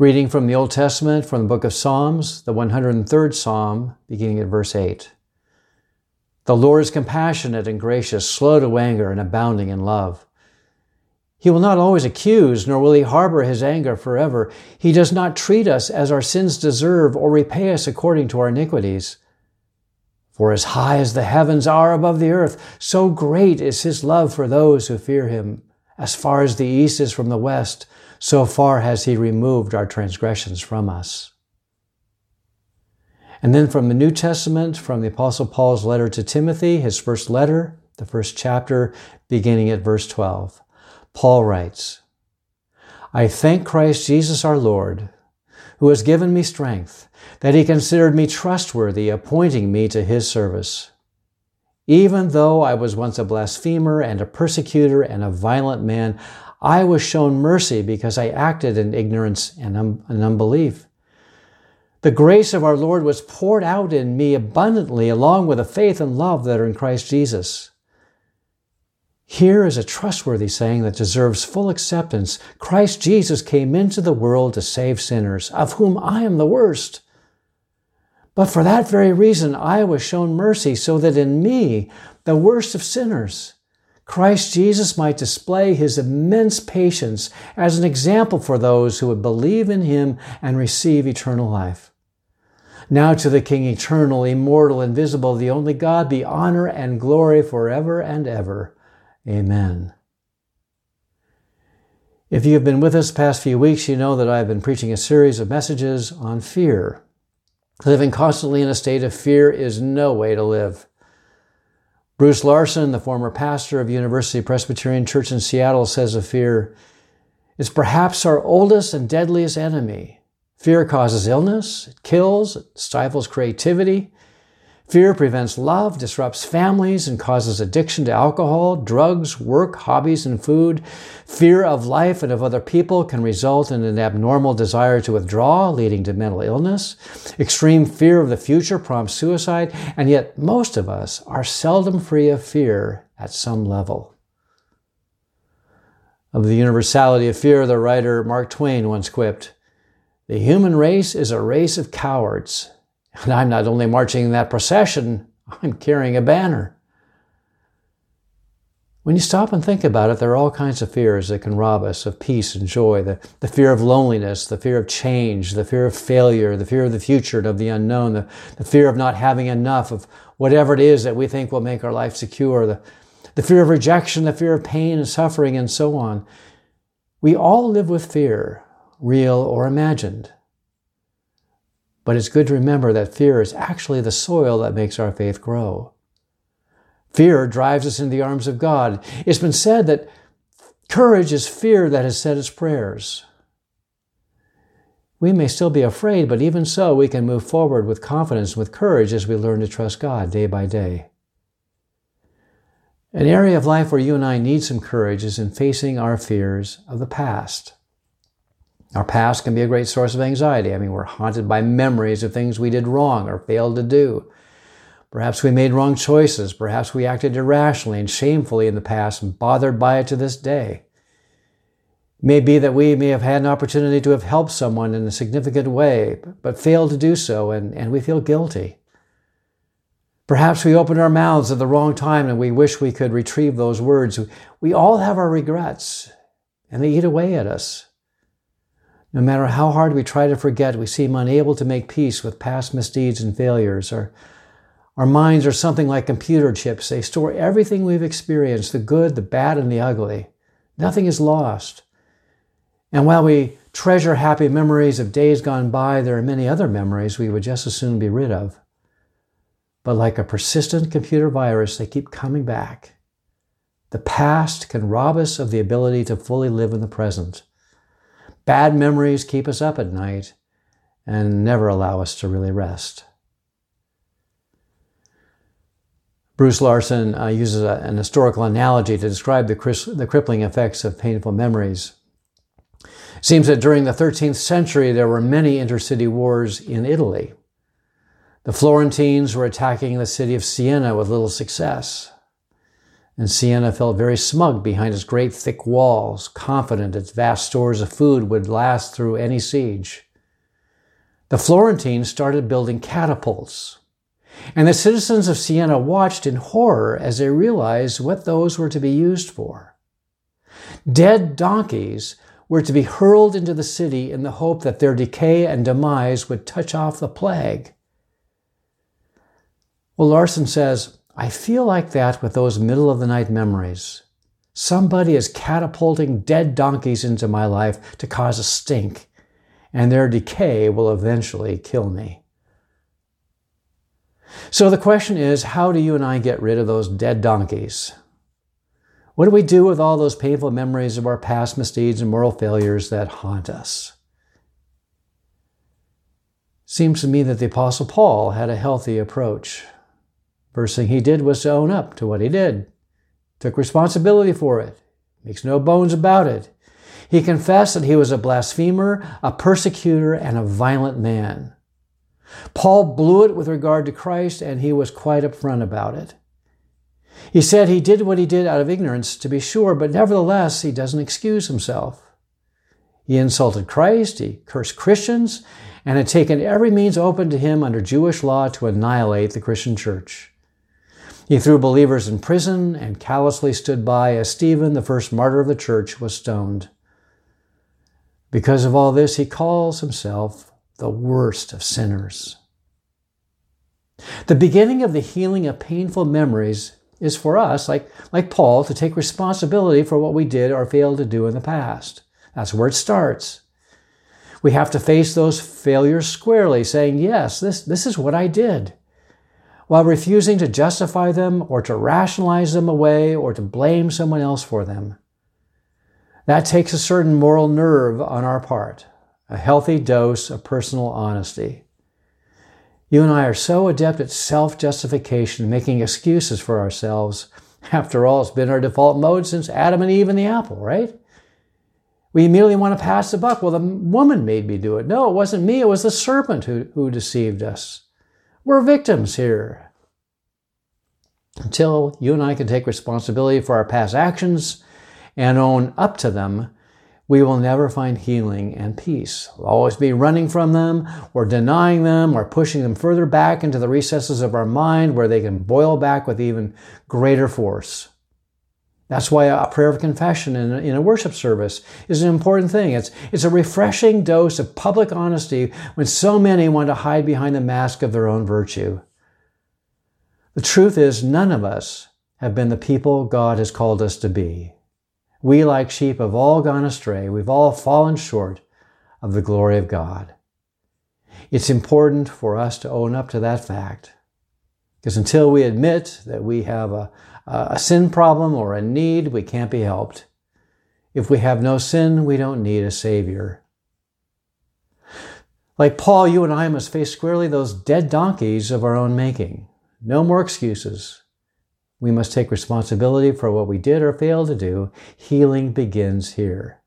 Reading from the Old Testament from the book of Psalms, the 103rd Psalm, beginning at verse 8. The Lord is compassionate and gracious, slow to anger, and abounding in love. He will not always accuse, nor will he harbor his anger forever. He does not treat us as our sins deserve or repay us according to our iniquities. For as high as the heavens are above the earth, so great is his love for those who fear him. As far as the east is from the west, so far has he removed our transgressions from us. And then from the New Testament, from the Apostle Paul's letter to Timothy, his first letter, the first chapter, beginning at verse 12. Paul writes, I thank Christ Jesus our Lord, who has given me strength, that he considered me trustworthy, appointing me to his service. Even though I was once a blasphemer and a persecutor and a violent man, I was shown mercy because I acted in ignorance and, un- and unbelief. The grace of our Lord was poured out in me abundantly, along with the faith and love that are in Christ Jesus. Here is a trustworthy saying that deserves full acceptance. Christ Jesus came into the world to save sinners, of whom I am the worst. But for that very reason, I was shown mercy, so that in me, the worst of sinners, Christ Jesus might display his immense patience as an example for those who would believe in him and receive eternal life. Now to the King, eternal, immortal, invisible, the only God, be honor and glory forever and ever. Amen. If you have been with us past few weeks, you know that I've been preaching a series of messages on fear. Living constantly in a state of fear is no way to live. Bruce Larson, the former pastor of University Presbyterian Church in Seattle, says of fear, it's perhaps our oldest and deadliest enemy. Fear causes illness, it kills, it stifles creativity, Fear prevents love, disrupts families, and causes addiction to alcohol, drugs, work, hobbies, and food. Fear of life and of other people can result in an abnormal desire to withdraw, leading to mental illness. Extreme fear of the future prompts suicide, and yet most of us are seldom free of fear at some level. Of the universality of fear, the writer Mark Twain once quipped The human race is a race of cowards and I'm not only marching in that procession, I'm carrying a banner. When you stop and think about it, there are all kinds of fears that can rob us of peace and joy. The, the fear of loneliness, the fear of change, the fear of failure, the fear of the future and of the unknown, the, the fear of not having enough of whatever it is that we think will make our life secure, the, the fear of rejection, the fear of pain and suffering, and so on. We all live with fear, real or imagined. But it's good to remember that fear is actually the soil that makes our faith grow. Fear drives us into the arms of God. It's been said that courage is fear that has said its prayers. We may still be afraid, but even so, we can move forward with confidence, with courage as we learn to trust God day by day. An area of life where you and I need some courage is in facing our fears of the past. Our past can be a great source of anxiety. I mean, we're haunted by memories of things we did wrong or failed to do. Perhaps we made wrong choices. Perhaps we acted irrationally and shamefully in the past and bothered by it to this day. It may be that we may have had an opportunity to have helped someone in a significant way, but failed to do so, and, and we feel guilty. Perhaps we opened our mouths at the wrong time and we wish we could retrieve those words. We all have our regrets, and they eat away at us. No matter how hard we try to forget, we seem unable to make peace with past misdeeds and failures. Our, our minds are something like computer chips. They store everything we've experienced the good, the bad, and the ugly. Nothing is lost. And while we treasure happy memories of days gone by, there are many other memories we would just as soon be rid of. But like a persistent computer virus, they keep coming back. The past can rob us of the ability to fully live in the present. Bad memories keep us up at night and never allow us to really rest. Bruce Larson uh, uses a, an historical analogy to describe the, the crippling effects of painful memories. It seems that during the 13th century, there were many intercity wars in Italy. The Florentines were attacking the city of Siena with little success. And Siena felt very smug behind its great thick walls, confident its vast stores of food would last through any siege. The Florentines started building catapults, and the citizens of Siena watched in horror as they realized what those were to be used for. Dead donkeys were to be hurled into the city in the hope that their decay and demise would touch off the plague. Well, Larson says, I feel like that with those middle of the night memories. Somebody is catapulting dead donkeys into my life to cause a stink, and their decay will eventually kill me. So the question is how do you and I get rid of those dead donkeys? What do we do with all those painful memories of our past misdeeds and moral failures that haunt us? Seems to me that the Apostle Paul had a healthy approach. First thing he did was to own up to what he did, took responsibility for it, makes no bones about it. He confessed that he was a blasphemer, a persecutor, and a violent man. Paul blew it with regard to Christ, and he was quite upfront about it. He said he did what he did out of ignorance, to be sure, but nevertheless, he doesn't excuse himself. He insulted Christ, he cursed Christians, and had taken every means open to him under Jewish law to annihilate the Christian church. He threw believers in prison and callously stood by as Stephen, the first martyr of the church, was stoned. Because of all this, he calls himself the worst of sinners. The beginning of the healing of painful memories is for us, like, like Paul, to take responsibility for what we did or failed to do in the past. That's where it starts. We have to face those failures squarely, saying, Yes, this, this is what I did, while refusing to justify them or to rationalize them away or to blame someone else for them. That takes a certain moral nerve on our part, a healthy dose of personal honesty. You and I are so adept at self justification, making excuses for ourselves. After all, it's been our default mode since Adam and Eve and the apple, right? We immediately want to pass the buck. Well, the woman made me do it. No, it wasn't me. It was the serpent who, who deceived us. We're victims here. Until you and I can take responsibility for our past actions and own up to them, we will never find healing and peace. We'll always be running from them or denying them or pushing them further back into the recesses of our mind where they can boil back with even greater force. That's why a prayer of confession in a, in a worship service is an important thing. It's, it's a refreshing dose of public honesty when so many want to hide behind the mask of their own virtue. The truth is, none of us have been the people God has called us to be. We, like sheep, have all gone astray. We've all fallen short of the glory of God. It's important for us to own up to that fact. Because until we admit that we have a, a sin problem or a need, we can't be helped. If we have no sin, we don't need a Savior. Like Paul, you and I must face squarely those dead donkeys of our own making. No more excuses. We must take responsibility for what we did or failed to do. Healing begins here.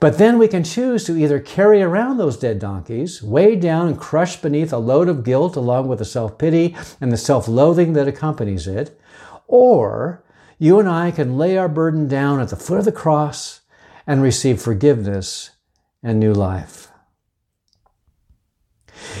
But then we can choose to either carry around those dead donkeys, weighed down and crushed beneath a load of guilt along with the self pity and the self loathing that accompanies it, or you and I can lay our burden down at the foot of the cross and receive forgiveness and new life.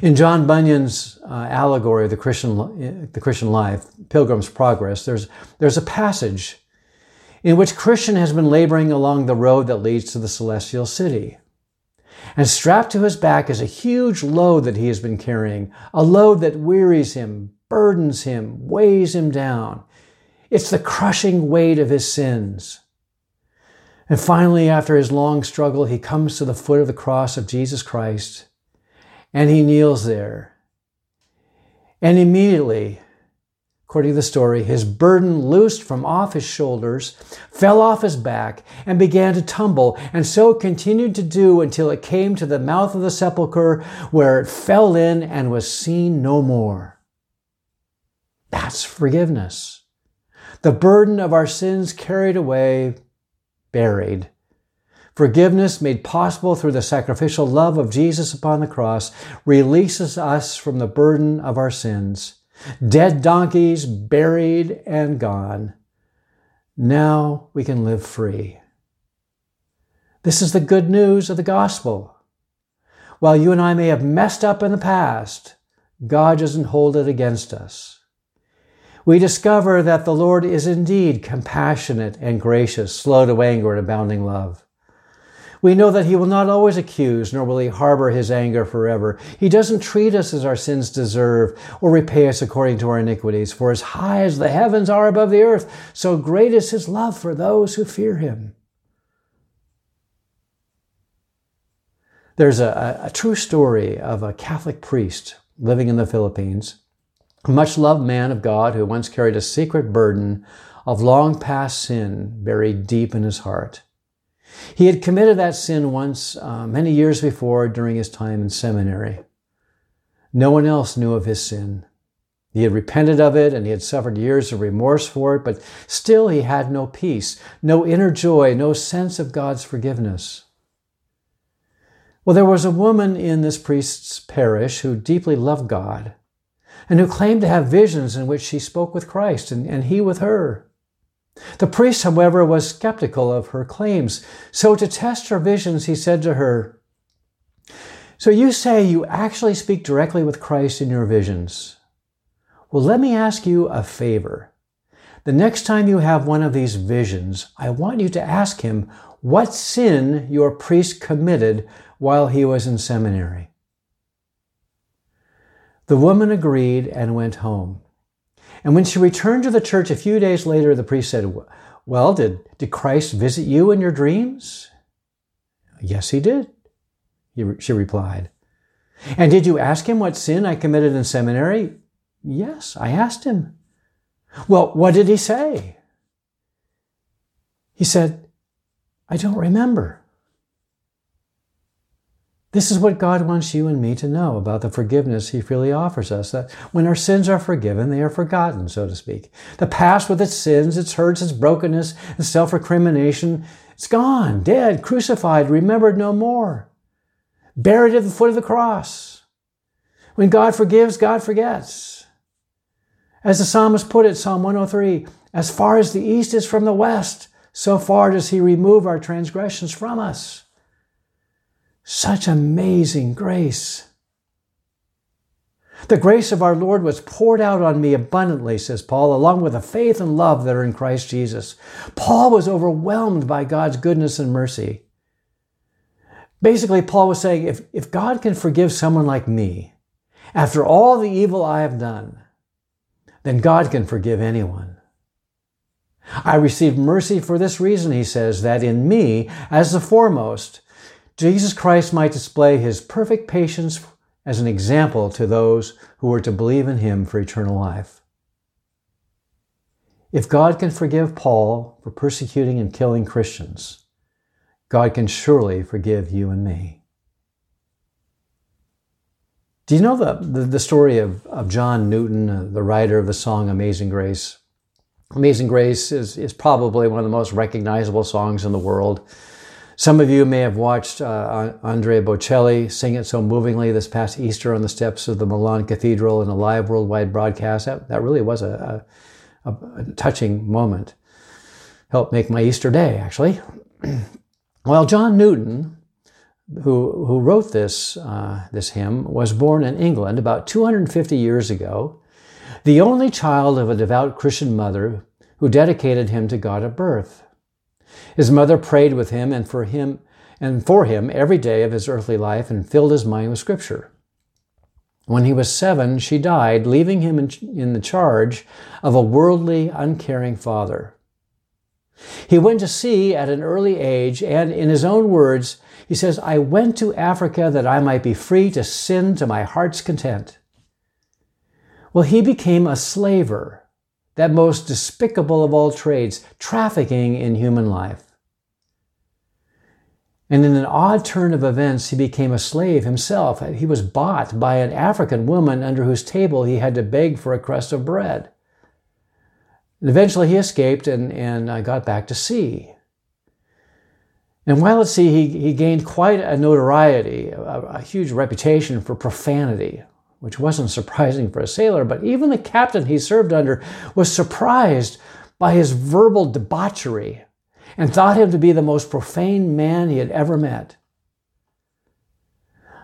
In John Bunyan's uh, allegory of the Christian, the Christian life, Pilgrim's Progress, there's, there's a passage in which Christian has been laboring along the road that leads to the celestial city. And strapped to his back is a huge load that he has been carrying, a load that wearies him, burdens him, weighs him down. It's the crushing weight of his sins. And finally, after his long struggle, he comes to the foot of the cross of Jesus Christ and he kneels there. And immediately, according to the story, his burden loosed from off his shoulders, fell off his back, and began to tumble, and so continued to do until it came to the mouth of the sepulchre, where it fell in and was seen no more. That's forgiveness. The burden of our sins carried away, buried. Forgiveness made possible through the sacrificial love of Jesus upon the cross releases us from the burden of our sins. Dead donkeys buried and gone. Now we can live free. This is the good news of the gospel. While you and I may have messed up in the past, God doesn't hold it against us. We discover that the Lord is indeed compassionate and gracious, slow to anger and abounding love. We know that he will not always accuse, nor will he harbor his anger forever. He doesn't treat us as our sins deserve, or repay us according to our iniquities. For as high as the heavens are above the earth, so great is his love for those who fear him. There's a, a true story of a Catholic priest living in the Philippines, much loved man of God who once carried a secret burden of long past sin buried deep in his heart. He had committed that sin once, uh, many years before, during his time in seminary. No one else knew of his sin. He had repented of it and he had suffered years of remorse for it, but still he had no peace, no inner joy, no sense of God's forgiveness. Well, there was a woman in this priest's parish who deeply loved God and who claimed to have visions in which she spoke with Christ and, and he with her. The priest, however, was skeptical of her claims. So, to test her visions, he said to her, So you say you actually speak directly with Christ in your visions? Well, let me ask you a favor. The next time you have one of these visions, I want you to ask him what sin your priest committed while he was in seminary. The woman agreed and went home. And when she returned to the church a few days later, the priest said, Well, did, did Christ visit you in your dreams? Yes, he did, she replied. And did you ask him what sin I committed in seminary? Yes, I asked him. Well, what did he say? He said, I don't remember. This is what God wants you and me to know about the forgiveness He freely offers us. That when our sins are forgiven, they are forgotten, so to speak. The past with its sins, its hurts, its brokenness, and self recrimination, it's gone, dead, crucified, remembered no more. Buried at the foot of the cross. When God forgives, God forgets. As the psalmist put it, Psalm 103, as far as the east is from the west, so far does He remove our transgressions from us. Such amazing grace. The grace of our Lord was poured out on me abundantly, says Paul, along with the faith and love that are in Christ Jesus. Paul was overwhelmed by God's goodness and mercy. Basically, Paul was saying if, if God can forgive someone like me after all the evil I have done, then God can forgive anyone. I received mercy for this reason, he says, that in me, as the foremost, Jesus Christ might display his perfect patience as an example to those who were to believe in him for eternal life. If God can forgive Paul for persecuting and killing Christians, God can surely forgive you and me. Do you know the, the, the story of, of John Newton, uh, the writer of the song Amazing Grace? Amazing Grace is, is probably one of the most recognizable songs in the world. Some of you may have watched uh, Andrea Bocelli sing it so movingly this past Easter on the steps of the Milan Cathedral in a live worldwide broadcast. That, that really was a, a, a touching moment. Helped make my Easter day, actually. well, John Newton, who, who wrote this, uh, this hymn, was born in England about 250 years ago, the only child of a devout Christian mother who dedicated him to God at birth. His mother prayed with him and for him and for him every day of his earthly life and filled his mind with scripture. When he was seven, she died, leaving him in, in the charge of a worldly, uncaring father. He went to sea at an early age, and in his own words, he says, I went to Africa that I might be free to sin to my heart's content. Well, he became a slaver that most despicable of all trades, trafficking in human life. And in an odd turn of events, he became a slave himself. He was bought by an African woman under whose table he had to beg for a crust of bread. And eventually he escaped and, and uh, got back to sea. And while at sea, he, he gained quite a notoriety, a, a huge reputation for profanity, which wasn't surprising for a sailor, but even the captain he served under was surprised by his verbal debauchery and thought him to be the most profane man he had ever met.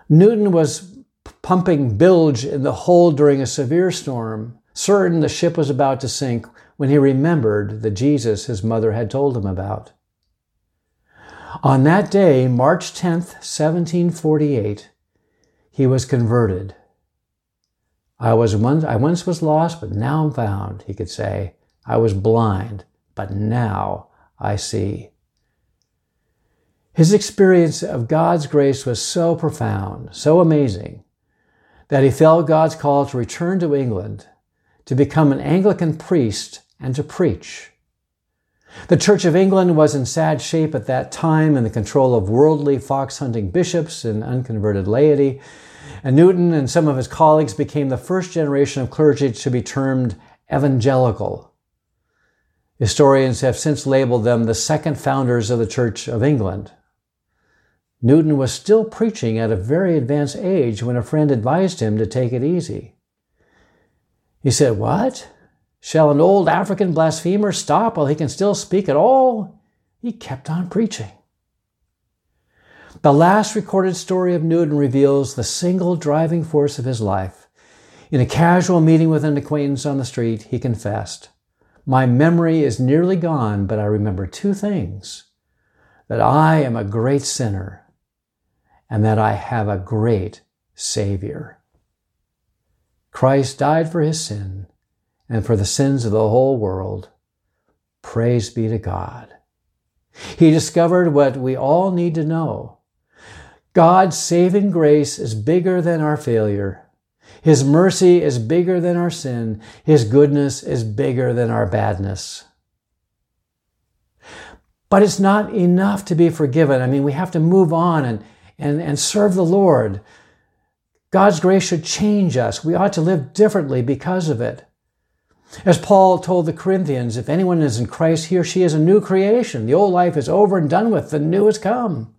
Newton was pumping bilge in the hold during a severe storm, certain the ship was about to sink when he remembered the Jesus his mother had told him about. On that day, March 10th, 1748, he was converted. I was once, I once was lost, but now I'm found, he could say. I was blind, but now I see. His experience of God's grace was so profound, so amazing, that he felt God's call to return to England, to become an Anglican priest, and to preach. The Church of England was in sad shape at that time in the control of worldly fox hunting bishops and unconverted laity, and Newton and some of his colleagues became the first generation of clergy to be termed evangelical. Historians have since labeled them the second founders of the Church of England. Newton was still preaching at a very advanced age when a friend advised him to take it easy. He said, What? Shall an old African blasphemer stop while he can still speak at all? He kept on preaching. The last recorded story of Newton reveals the single driving force of his life. In a casual meeting with an acquaintance on the street, he confessed, My memory is nearly gone, but I remember two things that I am a great sinner and that I have a great Savior. Christ died for his sin and for the sins of the whole world. Praise be to God. He discovered what we all need to know. God's saving grace is bigger than our failure. His mercy is bigger than our sin. His goodness is bigger than our badness. But it's not enough to be forgiven. I mean, we have to move on and, and, and serve the Lord. God's grace should change us. We ought to live differently because of it. As Paul told the Corinthians, if anyone is in Christ, he or she is a new creation. The old life is over and done with, the new has come.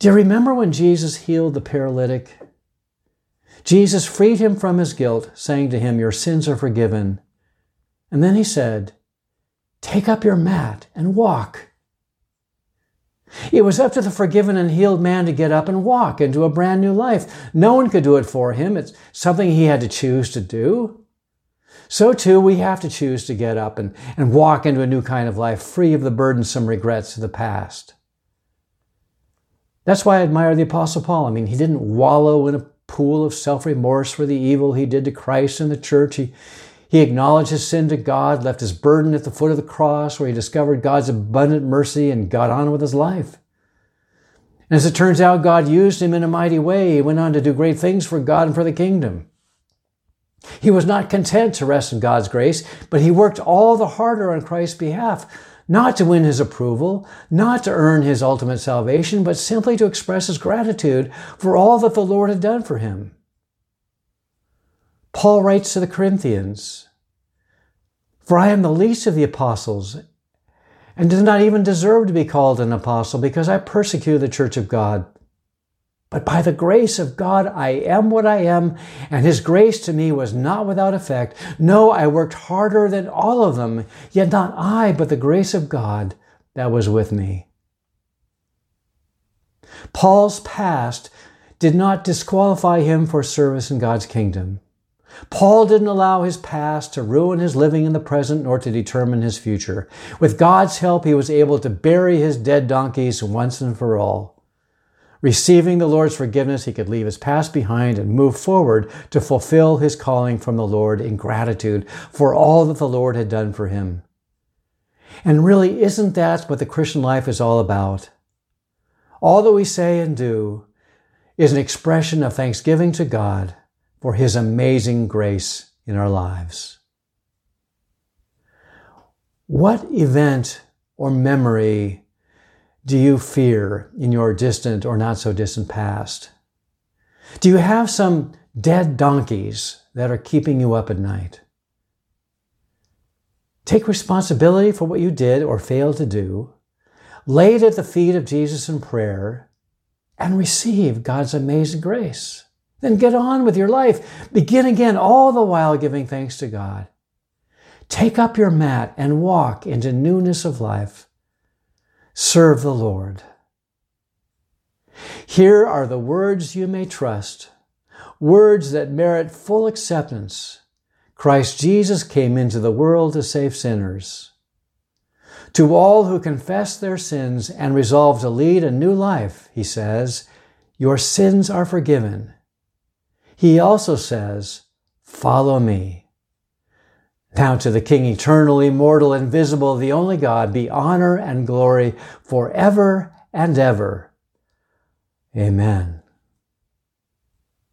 Do you remember when Jesus healed the paralytic? Jesus freed him from his guilt, saying to him, Your sins are forgiven. And then he said, Take up your mat and walk. It was up to the forgiven and healed man to get up and walk into a brand new life. No one could do it for him. It's something he had to choose to do. So too, we have to choose to get up and, and walk into a new kind of life, free of the burdensome regrets of the past. That's why I admire the Apostle Paul. I mean, he didn't wallow in a pool of self remorse for the evil he did to Christ and the church. He, he acknowledged his sin to God, left his burden at the foot of the cross, where he discovered God's abundant mercy and got on with his life. And as it turns out, God used him in a mighty way. He went on to do great things for God and for the kingdom. He was not content to rest in God's grace, but he worked all the harder on Christ's behalf, not to win his approval, not to earn his ultimate salvation, but simply to express his gratitude for all that the Lord had done for him. Paul writes to the Corinthians, For I am the least of the apostles, and do not even deserve to be called an apostle, because I persecuted the church of God. But by the grace of God, I am what I am, and His grace to me was not without effect. No, I worked harder than all of them, yet not I, but the grace of God that was with me. Paul's past did not disqualify him for service in God's kingdom. Paul didn't allow his past to ruin his living in the present nor to determine his future. With God's help, he was able to bury his dead donkeys once and for all. Receiving the Lord's forgiveness, he could leave his past behind and move forward to fulfill his calling from the Lord in gratitude for all that the Lord had done for him. And really, isn't that what the Christian life is all about? All that we say and do is an expression of thanksgiving to God for His amazing grace in our lives. What event or memory do you fear in your distant or not so distant past? Do you have some dead donkeys that are keeping you up at night? Take responsibility for what you did or failed to do, lay it at the feet of Jesus in prayer, and receive God's amazing grace. Then get on with your life. Begin again, all the while giving thanks to God. Take up your mat and walk into newness of life. Serve the Lord. Here are the words you may trust, words that merit full acceptance. Christ Jesus came into the world to save sinners. To all who confess their sins and resolve to lead a new life, he says, Your sins are forgiven. He also says, Follow me. Now to the King eternal, immortal, invisible, the only God, be honor and glory forever and ever. Amen.